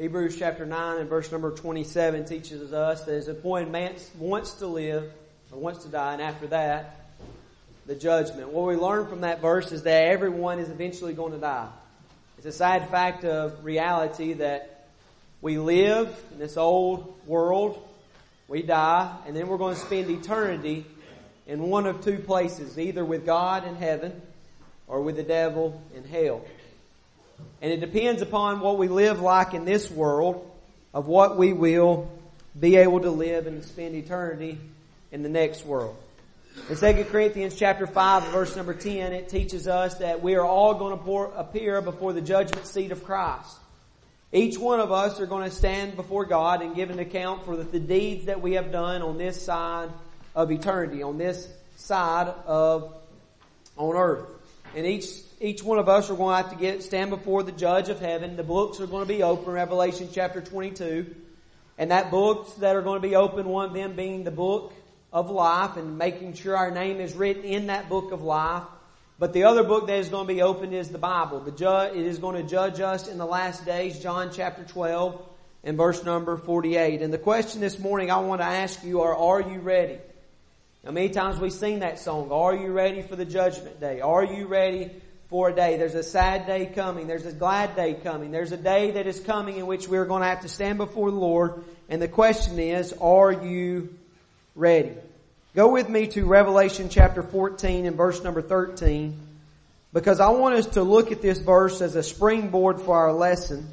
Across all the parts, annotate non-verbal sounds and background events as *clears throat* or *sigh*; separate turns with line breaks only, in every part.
Hebrews chapter 9 and verse number 27 teaches us that as appointed man wants to live or wants to die, and after that, the judgment. What we learn from that verse is that everyone is eventually going to die. It's a sad fact of reality that we live in this old world, we die, and then we're going to spend eternity in one of two places, either with God in heaven or with the devil in hell. And it depends upon what we live like in this world of what we will be able to live and spend eternity in the next world. In 2 Corinthians chapter 5 verse number 10, it teaches us that we are all going to appear before the judgment seat of Christ. Each one of us are going to stand before God and give an account for the, the deeds that we have done on this side of eternity, on this side of, on earth. And each, each one of us are going to have to get, stand before the judge of heaven. The books are going to be open, Revelation chapter 22. And that books that are going to be open, one of them being the book of life and making sure our name is written in that book of life. But the other book that is going to be opened is the Bible. The ju- it is going to judge us in the last days, John chapter 12 and verse number 48. And the question this morning I want to ask you are, are you ready? Now many times we sing that song, are you ready for the judgment day? Are you ready for a day? There's a sad day coming. There's a glad day coming. There's a day that is coming in which we're going to have to stand before the Lord. And the question is, are you ready? Go with me to Revelation chapter 14 and verse number 13 because I want us to look at this verse as a springboard for our lesson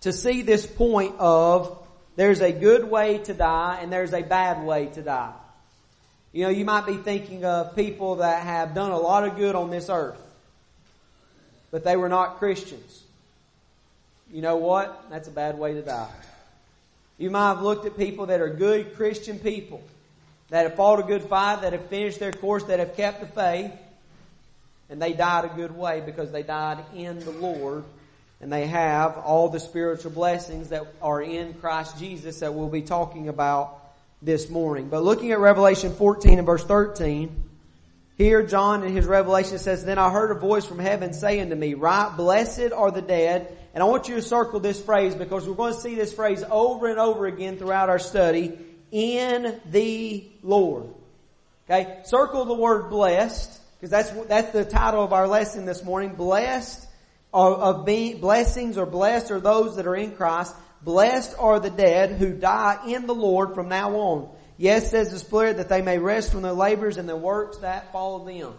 to see this point of there's a good way to die and there's a bad way to die. You know, you might be thinking of people that have done a lot of good on this earth, but they were not Christians. You know what? That's a bad way to die. You might have looked at people that are good Christian people that have fought a good fight, that have finished their course, that have kept the faith, and they died a good way because they died in the Lord, and they have all the spiritual blessings that are in Christ Jesus that we'll be talking about this morning. But looking at Revelation 14 and verse 13, here John in his revelation says, Then I heard a voice from heaven saying to me, Right, blessed are the dead. And I want you to circle this phrase because we're going to see this phrase over and over again throughout our study in the Lord. Okay, circle the word blessed because that's that's the title of our lesson this morning. Blessed of, of being blessings or blessed are those that are in Christ. Blessed are the dead who die in the Lord from now on. Yes, says the Spirit, that they may rest from their labors and the works that follow them.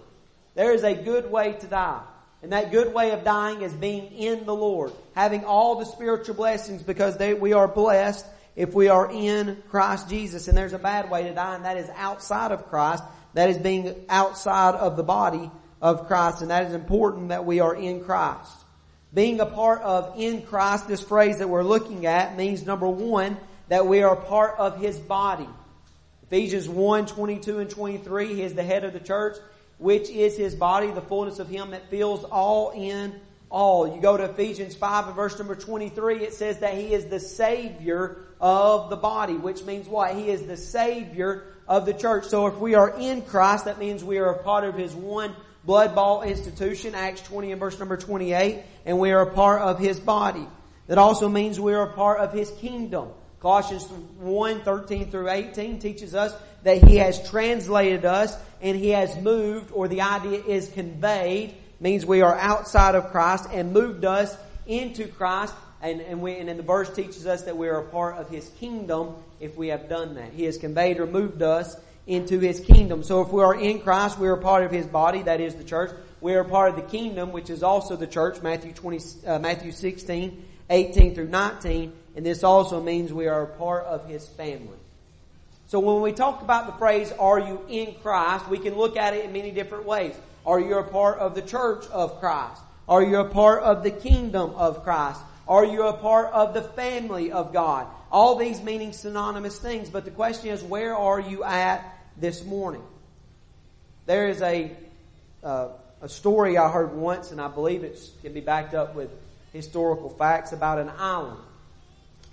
There is a good way to die. And that good way of dying is being in the Lord, having all the spiritual blessings because they, we are blessed if we are in Christ Jesus. And there's a bad way to die, and that is outside of Christ. That is being outside of the body of Christ, and that is important that we are in Christ. Being a part of in Christ, this phrase that we're looking at means number one, that we are part of His body. Ephesians 1, 22 and 23, He is the head of the church, which is His body, the fullness of Him that fills all in all. You go to Ephesians 5 and verse number 23, it says that He is the Savior of the body, which means what? He is the Savior of the church. So if we are in Christ, that means we are a part of His one blood ball institution, Acts 20 and verse number 28, and we are a part of His body. That also means we are a part of His kingdom. Colossians 1, 13 through 18 teaches us that He has translated us and He has moved, or the idea is conveyed, means we are outside of Christ and moved us into Christ and, and, we, and the verse teaches us that we are a part of His kingdom if we have done that. He has conveyed or moved us into His kingdom. So if we are in Christ, we are a part of His body, that is the church. We are a part of the kingdom, which is also the church, Matthew 20, uh, Matthew 16, 18 through 19. And this also means we are a part of His family. So when we talk about the phrase, are you in Christ, we can look at it in many different ways. Are you a part of the church of Christ? Are you a part of the kingdom of Christ? Are you a part of the family of God? All these meaning synonymous things, but the question is, where are you at this morning? There is a uh, a story I heard once, and I believe it can be backed up with historical facts about an island.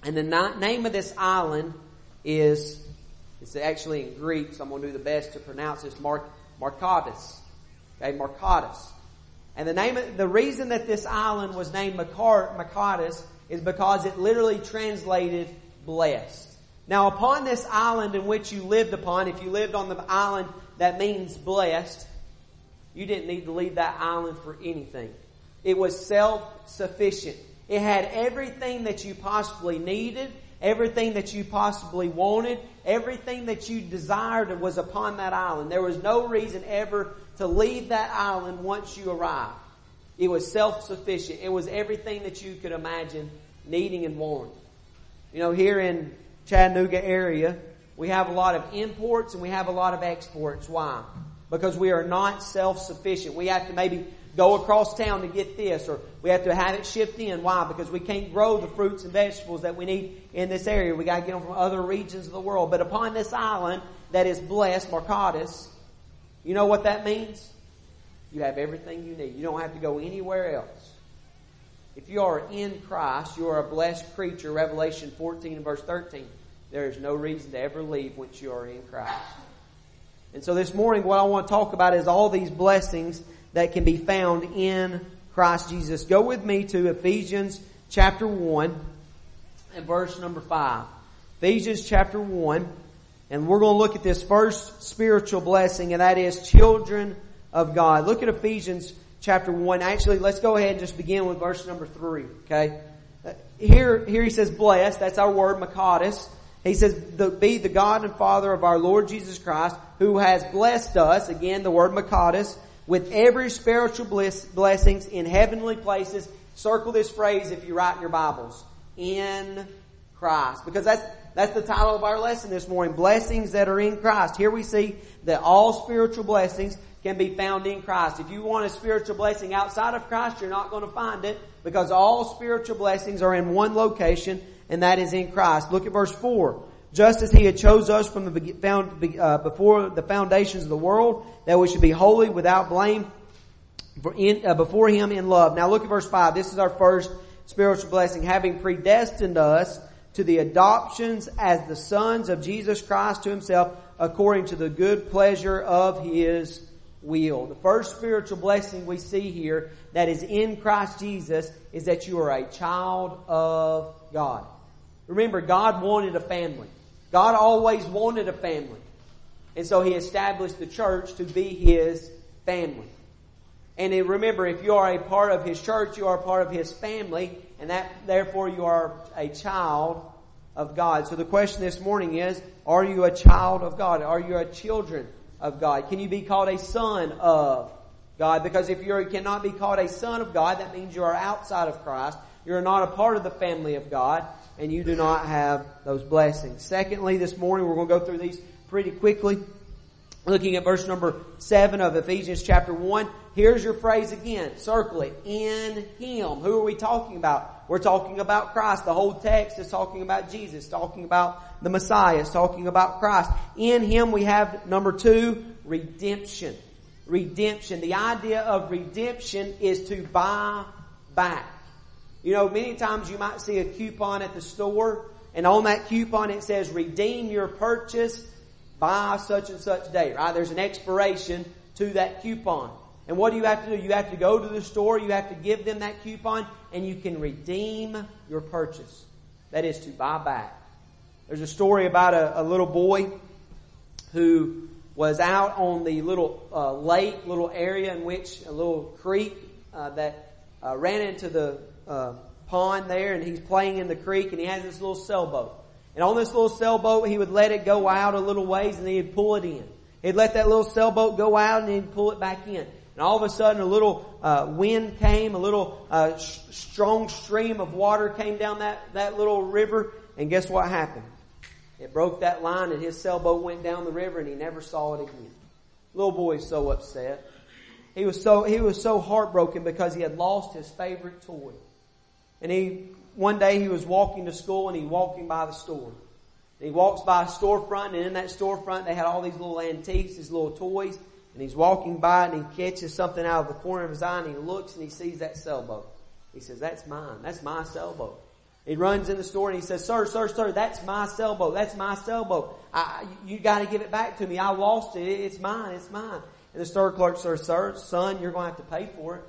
And the na- name of this island is it's actually in Greek, so I'm going to do the best to pronounce this. Mar- Marcatus. Okay, Marcatus. And the name, of, the reason that this island was named Macar, is because it literally translated blessed. Now upon this island in which you lived upon, if you lived on the island that means blessed, you didn't need to leave that island for anything. It was self-sufficient. It had everything that you possibly needed, everything that you possibly wanted, everything that you desired was upon that island. There was no reason ever to leave that island once you arrived. It was self-sufficient. It was everything that you could imagine needing and wanting. You know, here in Chattanooga area, we have a lot of imports and we have a lot of exports. Why? Because we are not self-sufficient. We have to maybe go across town to get this or we have to have it shipped in. Why? Because we can't grow the fruits and vegetables that we need in this area. We gotta get them from other regions of the world. But upon this island that is blessed, Marcotis, you know what that means? You have everything you need. You don't have to go anywhere else. If you are in Christ, you are a blessed creature, Revelation 14 and verse 13. There is no reason to ever leave once you are in Christ. And so this morning what I want to talk about is all these blessings that can be found in Christ Jesus. Go with me to Ephesians chapter 1 and verse number 5. Ephesians chapter 1 and we're going to look at this first spiritual blessing and that is children of God. Look at Ephesians chapter 1. Actually, let's go ahead and just begin with verse number 3, okay? Uh, here, here he says blessed. That's our word, Makatis. He says, be the God and Father of our Lord Jesus Christ, who has blessed us, again, the word Makatis, with every spiritual bliss, blessings in heavenly places. Circle this phrase if you write in your Bibles. In Christ. Because that's, that's the title of our lesson this morning. Blessings that are in Christ. Here we see that all spiritual blessings can be found in Christ. If you want a spiritual blessing outside of Christ, you're not going to find it because all spiritual blessings are in one location and that is in Christ. Look at verse 4 just as he had chose us from the found, uh, before the foundations of the world, that we should be holy without blame in, uh, before him in love. Now look at verse 5. This is our first spiritual blessing. Having predestined us to the adoptions as the sons of Jesus Christ to himself according to the good pleasure of his will. The first spiritual blessing we see here that is in Christ Jesus is that you are a child of God. Remember, God wanted a family. God always wanted a family. And so He established the church to be His family. And remember, if you are a part of His church, you are a part of His family, and that, therefore you are a child of God. So the question this morning is, are you a child of God? Are you a children of God? Can you be called a son of God? Because if you cannot be called a son of God, that means you are outside of Christ. You're not a part of the family of God and you do not have those blessings. Secondly, this morning we're going to go through these pretty quickly. Looking at verse number 7 of Ephesians chapter 1. Here's your phrase again. Circle it. In Him. Who are we talking about? We're talking about Christ. The whole text is talking about Jesus, talking about the Messiah, it's talking about Christ. In Him we have number two, redemption. Redemption. The idea of redemption is to buy back. You know, many times you might see a coupon at the store and on that coupon it says redeem your purchase by such and such date, right? There's an expiration to that coupon. And what do you have to do? You have to go to the store, you have to give them that coupon, and you can redeem your purchase. That is to buy back. There's a story about a, a little boy who was out on the little uh, lake, little area in which a little creek uh, that uh, ran into the uh, pond there and he's playing in the creek and he has this little sailboat. And on this little sailboat, he would let it go out a little ways and then he'd pull it in. He'd let that little sailboat go out and he'd pull it back in. And all of a sudden a little uh, wind came, a little uh, sh- strong stream of water came down that, that little river. And guess what happened? It broke that line and his sailboat went down the river and he never saw it again. Little boy's so upset. He was so, he was so heartbroken because he had lost his favorite toy. And he, one day he was walking to school and he walking by the store. And he walks by a storefront and in that storefront they had all these little antiques, these little toys. And he's walking by and he catches something out of the corner of his eye and he looks and he sees that sailboat. He says, that's mine. That's my sailboat. He runs in the store and he says, sir, sir, sir, that's my sailboat. That's my sailboat. I, you gotta give it back to me. I lost it. It's mine. It's mine. And the store clerk says, sir, son, you're going to have to pay for it.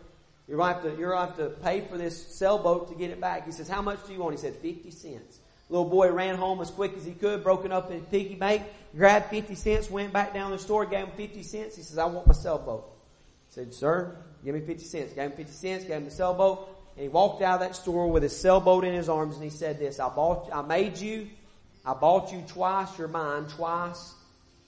You're going, to you're going to have to pay for this sailboat to get it back. He says, how much do you want? He said, 50 cents. Little boy ran home as quick as he could, broken up in piggy bank, grabbed 50 cents, went back down the store, gave him 50 cents. He says, I want my sailboat. He said, sir, give me 50 cents. Gave him 50 cents, gave him the sailboat, and he walked out of that store with his sailboat in his arms and he said this, I bought, I made you, I bought you twice, you're mine, twice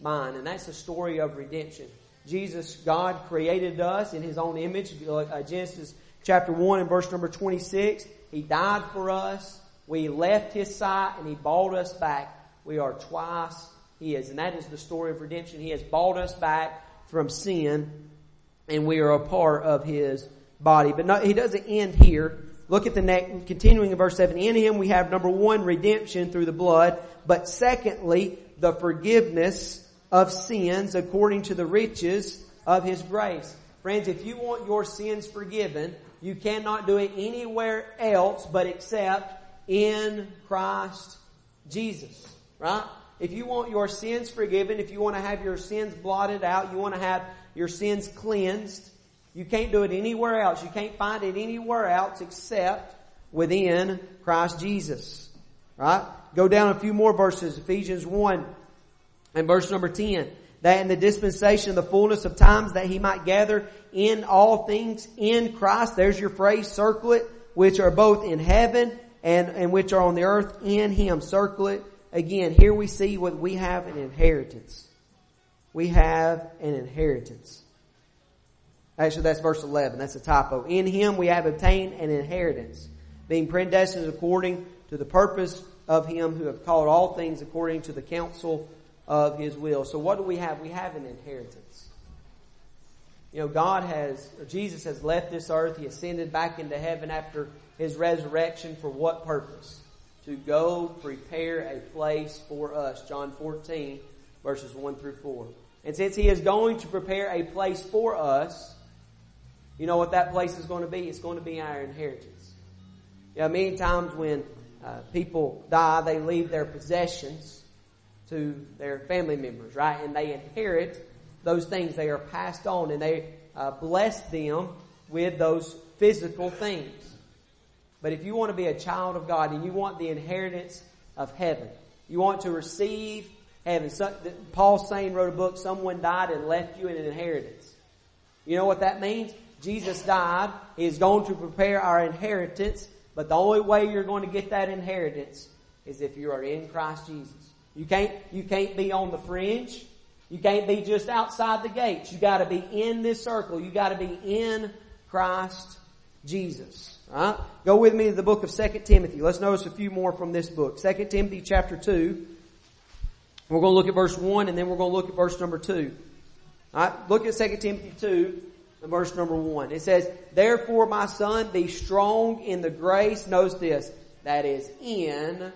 mine. And that's the story of redemption. Jesus, God created us in His own image. Uh, Genesis chapter 1 and verse number 26. He died for us. We left His sight and He bought us back. We are twice His. And that is the story of redemption. He has bought us back from sin and we are a part of His body. But no, He doesn't end here. Look at the next, continuing in verse 7. In Him we have number one, redemption through the blood. But secondly, the forgiveness of sins according to the riches of His grace. Friends, if you want your sins forgiven, you cannot do it anywhere else but except in Christ Jesus. Right? If you want your sins forgiven, if you want to have your sins blotted out, you want to have your sins cleansed, you can't do it anywhere else. You can't find it anywhere else except within Christ Jesus. Right? Go down a few more verses. Ephesians 1 and verse number 10, that in the dispensation of the fullness of times that he might gather in all things in Christ, there's your phrase, circle it, which are both in heaven and, and which are on the earth in him. Circle it. Again, here we see what we have an inheritance. We have an inheritance. Actually, that's verse 11. That's a typo. In him we have obtained an inheritance, being predestined according to the purpose of him who have called all things according to the counsel of His will. So what do we have? We have an inheritance. You know, God has, or Jesus has left this earth. He ascended back into heaven after His resurrection for what purpose? To go prepare a place for us. John 14 verses 1 through 4. And since He is going to prepare a place for us, you know what that place is going to be? It's going to be our inheritance. You know, many times when uh, people die, they leave their possessions to their family members, right? And they inherit those things. They are passed on and they uh, bless them with those physical things. But if you want to be a child of God and you want the inheritance of heaven, you want to receive heaven. So, Paul Sane wrote a book, Someone Died and Left You an Inheritance. You know what that means? Jesus died. He is going to prepare our inheritance. But the only way you're going to get that inheritance is if you are in Christ Jesus. You can't, you can't be on the fringe. You can't be just outside the gates. You gotta be in this circle. You gotta be in Christ Jesus. Right? Go with me to the book of 2 Timothy. Let's notice a few more from this book. 2 Timothy chapter 2. We're going to look at verse 1 and then we're going to look at verse number 2. Alright, look at 2 Timothy 2 and verse number 1. It says, Therefore my son, be strong in the grace, notice this, that is in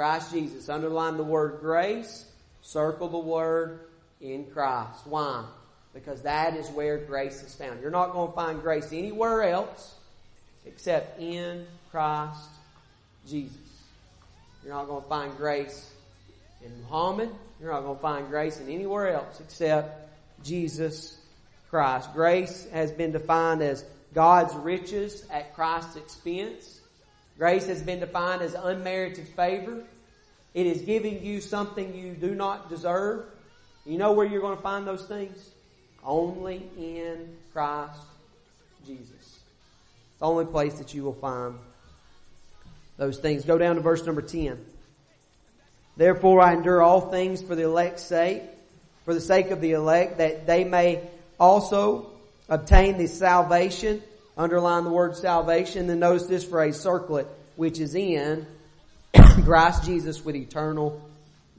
Christ Jesus. Underline the word grace. Circle the word in Christ. Why? Because that is where grace is found. You're not going to find grace anywhere else except in Christ Jesus. You're not going to find grace in Muhammad. You're not going to find grace in anywhere else except Jesus Christ. Grace has been defined as God's riches at Christ's expense. Grace has been defined as unmerited favor. It is giving you something you do not deserve. You know where you're going to find those things? Only in Christ Jesus. It's the only place that you will find those things. Go down to verse number 10. Therefore I endure all things for the elect's sake, for the sake of the elect, that they may also obtain the salvation Underline the word salvation, then notice this phrase, circle it, which is in *coughs* Christ Jesus with eternal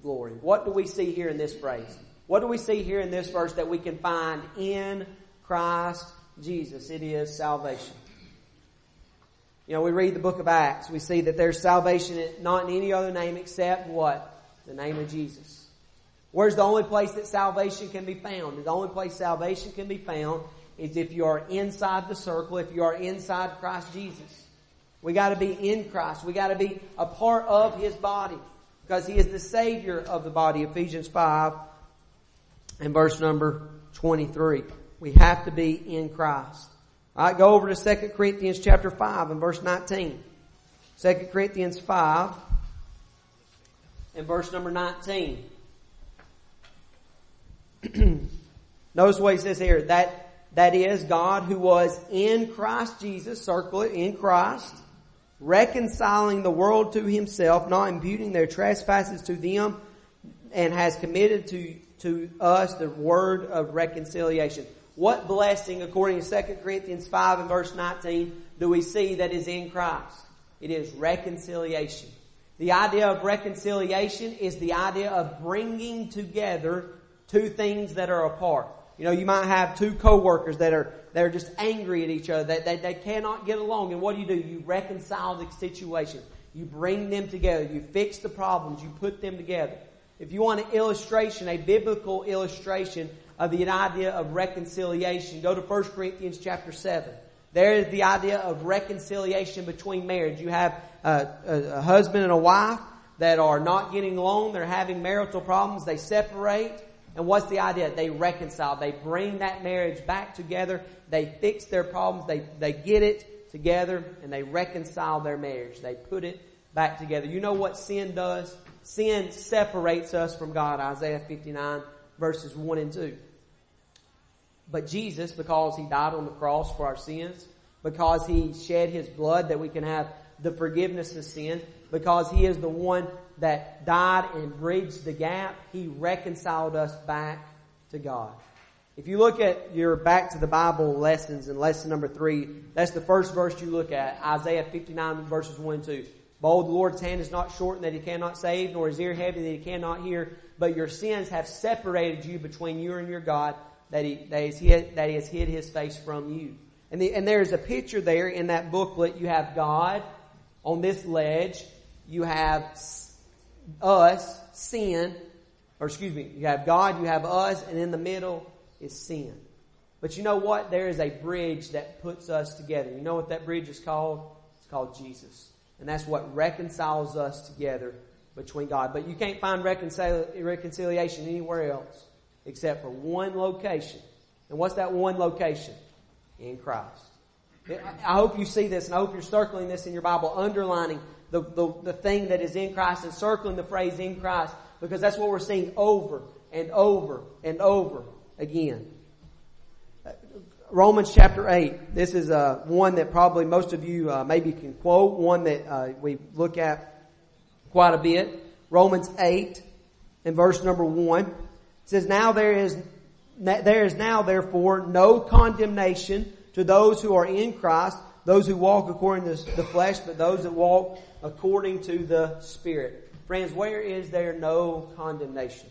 glory. What do we see here in this phrase? What do we see here in this verse that we can find in Christ Jesus? It is salvation. You know, we read the book of Acts, we see that there's salvation not in any other name except what? The name of Jesus. Where's the only place that salvation can be found? The only place salvation can be found is if you are inside the circle, if you are inside Christ Jesus. We gotta be in Christ. We gotta be a part of His body. Because He is the Savior of the body. Ephesians 5 and verse number 23. We have to be in Christ. All right, go over to 2 Corinthians chapter 5 and verse 19. 2 Corinthians 5 and verse number 19. *clears throat* Notice what he says here. That, that is God who was in Christ Jesus, circle it, in Christ, reconciling the world to himself, not imputing their trespasses to them, and has committed to, to us the word of reconciliation. What blessing, according to 2 Corinthians 5 and verse 19, do we see that is in Christ? It is reconciliation. The idea of reconciliation is the idea of bringing together two things that are apart. You know, you might have two coworkers that are that are just angry at each other, that they, they cannot get along. And what do you do? You reconcile the situation. You bring them together. You fix the problems. You put them together. If you want an illustration, a biblical illustration of the idea of reconciliation, go to 1 Corinthians chapter 7. There is the idea of reconciliation between marriage. You have a, a, a husband and a wife that are not getting along. They're having marital problems. They separate. And what's the idea? They reconcile. They bring that marriage back together. They fix their problems. They, they get it together and they reconcile their marriage. They put it back together. You know what sin does? Sin separates us from God. Isaiah 59 verses 1 and 2. But Jesus, because He died on the cross for our sins, because He shed His blood that we can have the forgiveness of sin, because He is the one that died and bridged the gap, He reconciled us back to God. If you look at your back to the Bible lessons in lesson number three, that's the first verse you look at, Isaiah 59 verses 1 and 2. Behold, the Lord's hand is not shortened that he cannot save, nor his ear heavy that he cannot hear, but your sins have separated you between you and your God, that he, that, is, that he has hid his face from you. And, the, and there's a picture there in that booklet. You have God on this ledge. You have us, sin, or excuse me, you have God, you have us, and in the middle is sin. But you know what? There is a bridge that puts us together. You know what that bridge is called? It's called Jesus. And that's what reconciles us together between God. But you can't find reconcil- reconciliation anywhere else except for one location. And what's that one location? In Christ. I hope you see this and I hope you're circling this in your Bible, underlining the, the, the thing that is in Christ and circling the phrase in Christ because that's what we're seeing over and over and over again. Romans chapter 8. This is uh, one that probably most of you uh, maybe can quote, one that uh, we look at quite a bit. Romans 8 and verse number 1 it says, Now there is, there is now therefore no condemnation to those who are in Christ, those who walk according to the flesh, but those that walk according to the Spirit. Friends, where is there no condemnation?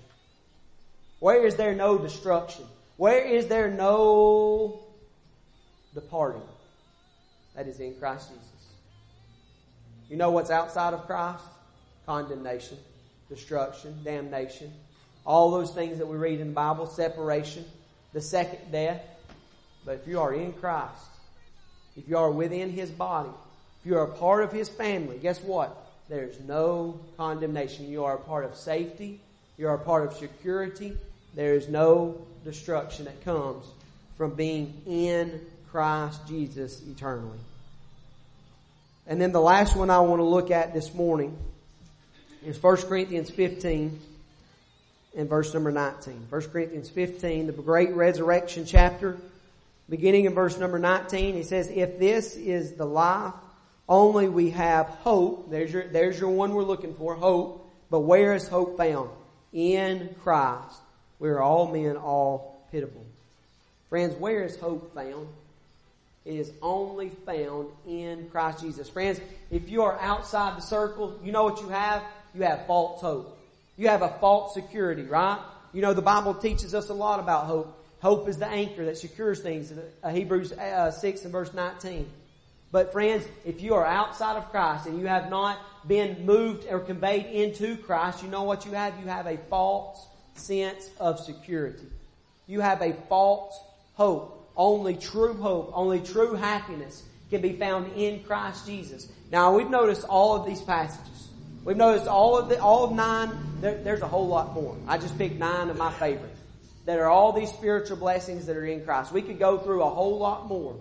Where is there no destruction? Where is there no departing? That is in Christ Jesus. You know what's outside of Christ? Condemnation, destruction, damnation. All those things that we read in the Bible, separation, the second death. But if you are in Christ, if you are within His body, if you are a part of His family, guess what? There's no condemnation. You are a part of safety. You are a part of security. There is no destruction that comes from being in Christ Jesus eternally. And then the last one I want to look at this morning is 1 Corinthians 15 and verse number 19. 1 Corinthians 15, the great resurrection chapter, beginning in verse number 19, he says, If this is the life, only we have hope. There's your, there's your one we're looking for, hope. But where is hope found? In Christ. We are all men, all pitiable. Friends, where is hope found? It is only found in Christ Jesus. Friends, if you are outside the circle, you know what you have? You have false hope. You have a false security, right? You know, the Bible teaches us a lot about hope. Hope is the anchor that secures things. Uh, Hebrews uh, 6 and verse 19. But friends, if you are outside of Christ and you have not been moved or conveyed into Christ, you know what you have? You have a false sense of security. You have a false hope. Only true hope, only true happiness can be found in Christ Jesus. Now we've noticed all of these passages. We've noticed all of the, all of nine. There, there's a whole lot more. I just picked nine of my favorites. That are all these spiritual blessings that are in Christ. We could go through a whole lot more.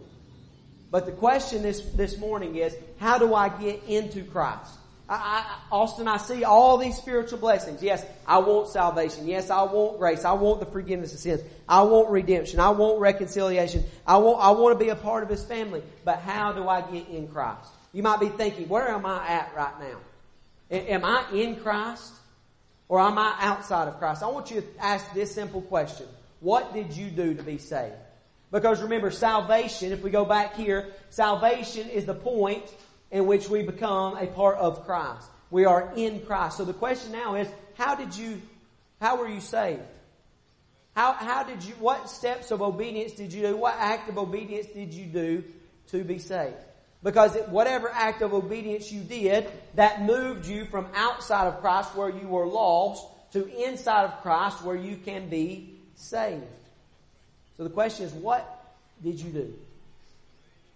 But the question this, this morning is, how do I get into Christ? I, I, Austin, I see all these spiritual blessings. Yes, I want salvation. Yes, I want grace. I want the forgiveness of sins. I want redemption. I want reconciliation. I want, I want to be a part of His family. But how do I get in Christ? You might be thinking, where am I at right now? Am I in Christ? Or am I outside of Christ? I want you to ask this simple question. What did you do to be saved? Because remember, salvation, if we go back here, salvation is the point in which we become a part of Christ. We are in Christ. So the question now is, how did you, how were you saved? How, how did you, what steps of obedience did you do? What act of obedience did you do to be saved? Because whatever act of obedience you did, that moved you from outside of Christ where you were lost to inside of Christ where you can be saved. So the question is, what did you do?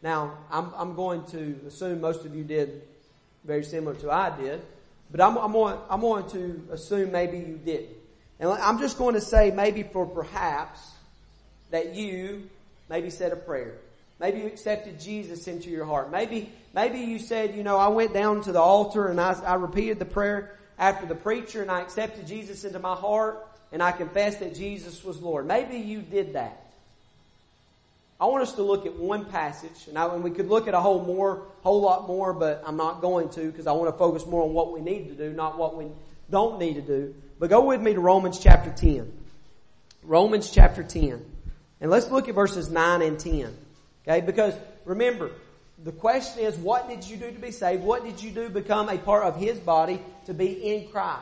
Now, I'm, I'm going to assume most of you did very similar to I did, but I'm, I'm, going, I'm going to assume maybe you didn't. And I'm just going to say maybe for perhaps that you maybe said a prayer. Maybe you accepted Jesus into your heart. Maybe, maybe you said, you know, I went down to the altar and I, I repeated the prayer after the preacher and I accepted Jesus into my heart and I confessed that Jesus was Lord. Maybe you did that. I want us to look at one passage, and, I, and we could look at a whole more, whole lot more, but I'm not going to because I want to focus more on what we need to do, not what we don't need to do. But go with me to Romans chapter 10. Romans chapter 10. And let's look at verses 9 and 10. Okay, because remember, the question is, what did you do to be saved? What did you do become a part of His body to be in Christ?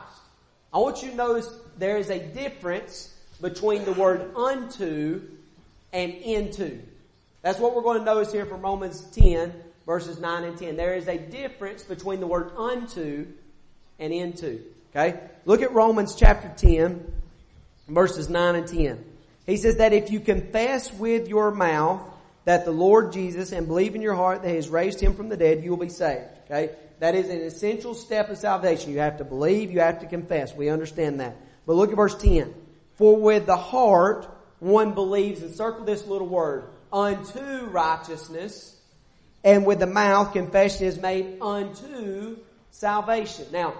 I want you to notice there is a difference between the word unto and into. That's what we're going to notice here from Romans 10, verses 9 and 10. There is a difference between the word unto and into. Okay? Look at Romans chapter 10, verses 9 and 10. He says that if you confess with your mouth that the Lord Jesus and believe in your heart that He has raised Him from the dead, you will be saved. Okay? That is an essential step of salvation. You have to believe, you have to confess. We understand that. But look at verse 10. For with the heart one believes, and circle this little word, unto righteousness, and with the mouth confession is made unto salvation. Now,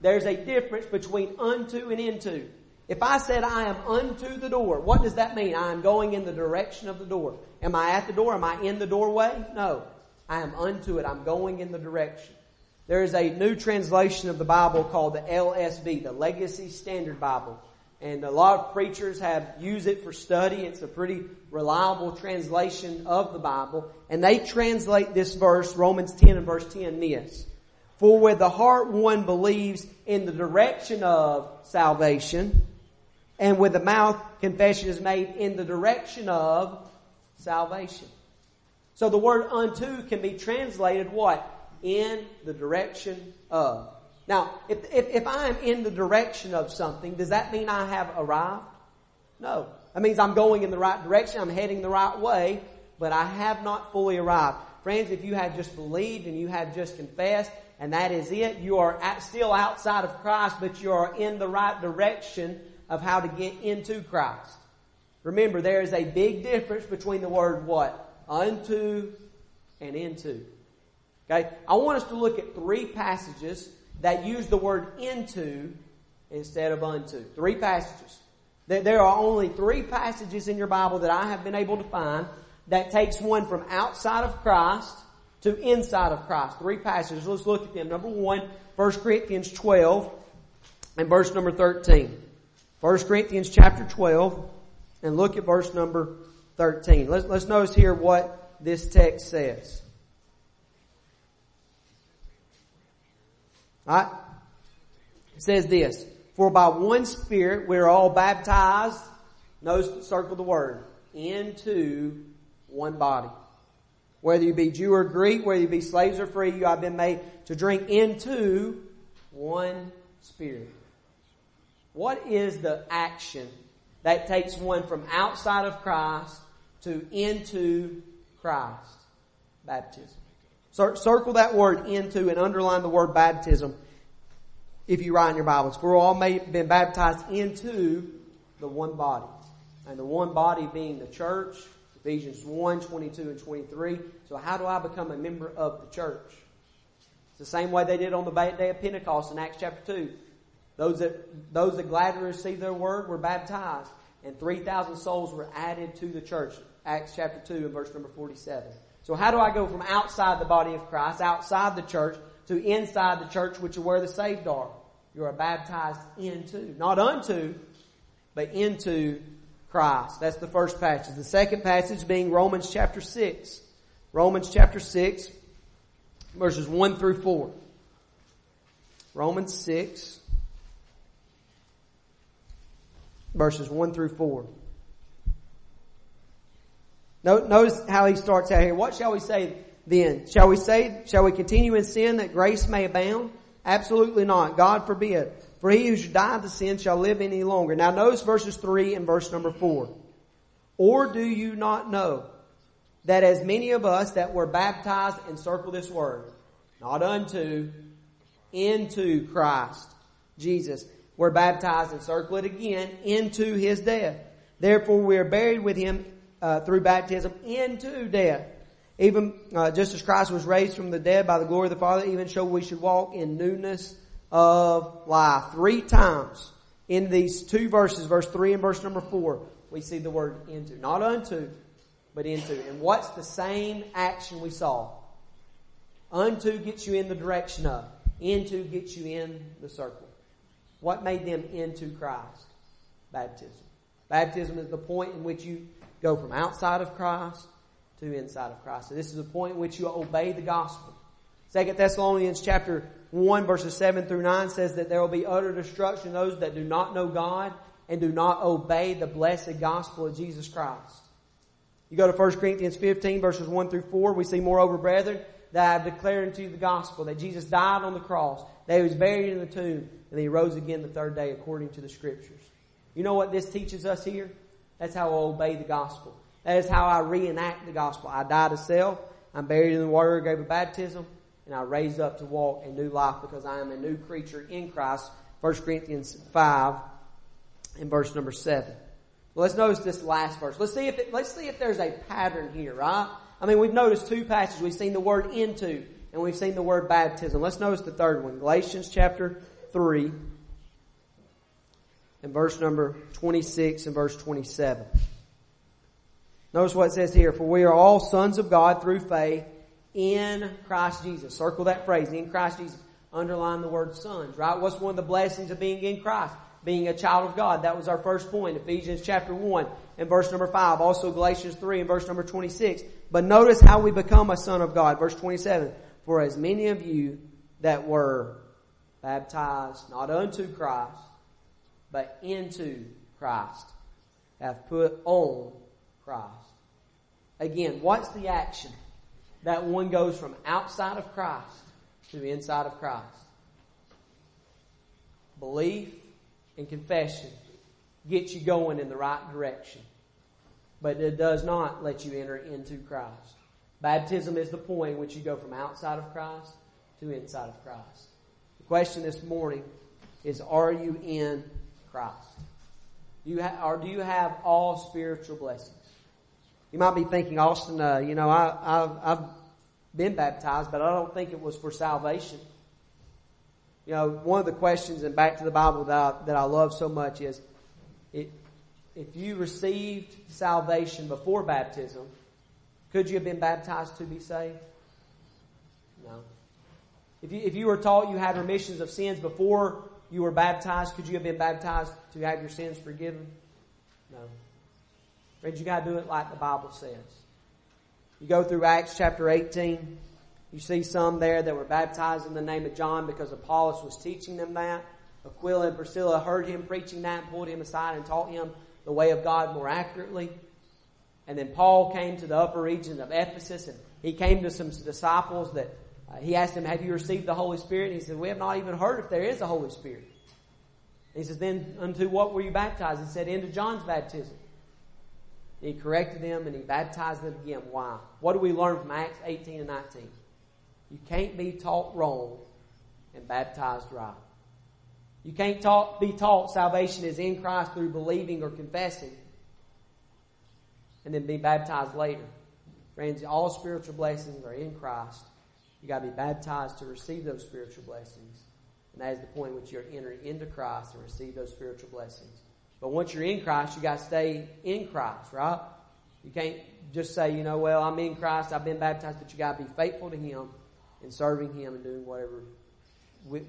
there's a difference between unto and into. If I said I am unto the door, what does that mean? I am going in the direction of the door. Am I at the door? Am I in the doorway? No. I am unto it. I'm going in the direction. There is a new translation of the Bible called the LSB, the Legacy Standard Bible. And a lot of preachers have used it for study. It's a pretty reliable translation of the Bible. And they translate this verse, Romans 10 and verse 10, this. For with the heart one believes in the direction of salvation, and with the mouth confession is made in the direction of salvation. So the word unto can be translated what? In the direction of. Now, if, if, if I'm in the direction of something, does that mean I have arrived? No. That means I'm going in the right direction, I'm heading the right way, but I have not fully arrived. Friends, if you have just believed and you have just confessed, and that is it, you are at, still outside of Christ, but you are in the right direction of how to get into Christ. Remember, there is a big difference between the word what? Unto and into. Okay? I want us to look at three passages that use the word into instead of unto. Three passages. There are only three passages in your Bible that I have been able to find that takes one from outside of Christ to inside of Christ. Three passages. Let's look at them. Number one, 1 Corinthians 12 and verse number 13. 1 Corinthians chapter 12 and look at verse number 13. Let's, let's notice here what this text says. It says this, for by one Spirit we're all baptized, notice, circle the word, into one body. Whether you be Jew or Greek, whether you be slaves or free, you have been made to drink into one Spirit. What is the action that takes one from outside of Christ to into Christ? Baptism. Circle that word into and underline the word baptism if you write in your Bibles. For all may been baptized into the one body. And the one body being the church, Ephesians 1, 22 and 23. So how do I become a member of the church? It's the same way they did on the day of Pentecost in Acts chapter 2. Those that, those that gladly received their word were baptized and 3,000 souls were added to the church. Acts chapter 2 and verse number 47. So how do I go from outside the body of Christ, outside the church, to inside the church, which is where the saved are? You are baptized into, not unto, but into Christ. That's the first passage. The second passage being Romans chapter 6. Romans chapter 6, verses 1 through 4. Romans 6, verses 1 through 4. Notice how he starts out here. What shall we say then? Shall we say, shall we continue in sin that grace may abound? Absolutely not. God forbid. For he who should die to sin shall live any longer. Now notice verses 3 and verse number 4. Or do you not know that as many of us that were baptized, encircle this word, not unto, into Christ, Jesus, were baptized, and circle it again, into his death. Therefore we are buried with him uh, through baptism into death. Even uh, just as Christ was raised from the dead by the glory of the Father, even so we should walk in newness of life. Three times in these two verses, verse 3 and verse number 4, we see the word into. Not unto, but into. And what's the same action we saw? Unto gets you in the direction of. Into gets you in the circle. What made them into Christ? Baptism. Baptism is the point in which you go from outside of Christ to inside of Christ. So this is the point in which you obey the gospel. Second Thessalonians chapter 1 verses 7 through 9 says that there will be utter destruction those that do not know God and do not obey the blessed gospel of Jesus Christ. You go to 1 Corinthians 15 verses 1 through 4, we see moreover brethren that I have declared unto you the gospel, that Jesus died on the cross, that he was buried in the tomb, and he rose again the third day according to the scriptures. You know what this teaches us here? That's how I obey the gospel. That is how I reenact the gospel. I die to self. I'm buried in the water, gave a baptism, and I raised up to walk a new life because I am a new creature in Christ. 1 Corinthians 5 and verse number 7. Well, let's notice this last verse. Let's see if it, let's see if there's a pattern here, right? I mean, we've noticed two passages. We've seen the word into and we've seen the word baptism. Let's notice the third one. Galatians chapter 3 and verse number 26 and verse 27. Notice what it says here, for we are all sons of God through faith in Christ Jesus. Circle that phrase, in Christ Jesus. Underline the word sons, right? What's one of the blessings of being in Christ? Being a child of God. That was our first point. Ephesians chapter 1 and verse number 5. Also Galatians 3 and verse number 26. But notice how we become a son of God. Verse 27. For as many of you that were baptized not unto Christ, but into Christ have put on Christ. Again, what's the action? That one goes from outside of Christ to the inside of Christ. Belief and confession get you going in the right direction. But it does not let you enter into Christ. Baptism is the point in which you go from outside of Christ to inside of Christ. The question this morning is, are you in Christ? Do you ha- or do you have all spiritual blessings? You might be thinking, Austin, uh, you know, I, I've, I've been baptized, but I don't think it was for salvation. You know, one of the questions, and back to the Bible that I, that I love so much is, it, if you received salvation before baptism, could you have been baptized to be saved? No. If you, if you were taught you had remissions of sins before you were baptized, could you have been baptized to have your sins forgiven? No. Friends, you gotta do it like the Bible says. You go through Acts chapter 18, you see some there that were baptized in the name of John because Apollos was teaching them that. Aquila and Priscilla heard him preaching that, pulled him aside and taught him the way of God more accurately. And then Paul came to the upper region of Ephesus and he came to some disciples that uh, he asked them, have you received the Holy Spirit? And he said, we have not even heard if there is a Holy Spirit. He says, then unto what were you baptized? He said, into John's baptism. And he corrected them and he baptized them again. Why? What do we learn from Acts 18 and 19? You can't be taught wrong and baptized right. You can't be taught salvation is in Christ through believing or confessing and then be baptized later. Friends, all spiritual blessings are in Christ. You got to be baptized to receive those spiritual blessings. And that is the point in which you're entering into Christ and receive those spiritual blessings. But once you're in Christ, you got to stay in Christ, right? You can't just say, you know, well, I'm in Christ, I've been baptized, but you got to be faithful to Him and serving Him and doing whatever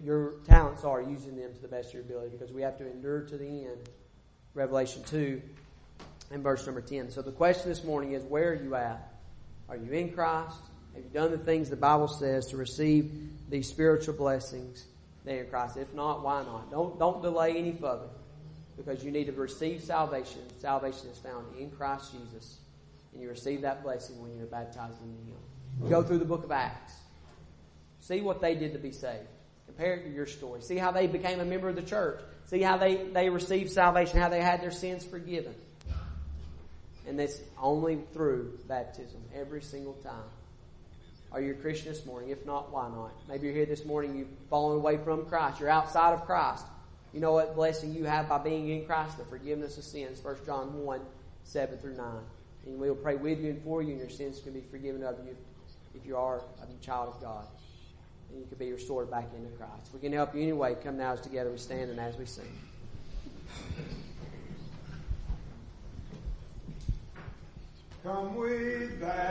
your talents are, using them to the best of your ability because we have to endure to the end. Revelation 2 and verse number 10. So the question this morning is, where are you at? Are you in Christ? Have you done the things the Bible says to receive these spiritual blessings there in Christ? If not, why not? Don't, don't delay any further because you need to receive salvation. Salvation is found in Christ Jesus. And you receive that blessing when you're baptized into Him. Go through the book of Acts. See what they did to be saved. Compare it to your story. See how they became a member of the church. See how they, they received salvation, how they had their sins forgiven. And that's only through baptism, every single time. Are you a Christian this morning? If not, why not? Maybe you're here this morning, you've fallen away from Christ. You're outside of Christ. You know what blessing you have by being in Christ? The forgiveness of sins. 1 John 1, 7 through 9. And we'll pray with you and for you, and your sins can be forgiven of you if you are a child of God. And you can be restored back into Christ. If we can help you anyway, come now as together we stand and as we sing.
Come with that.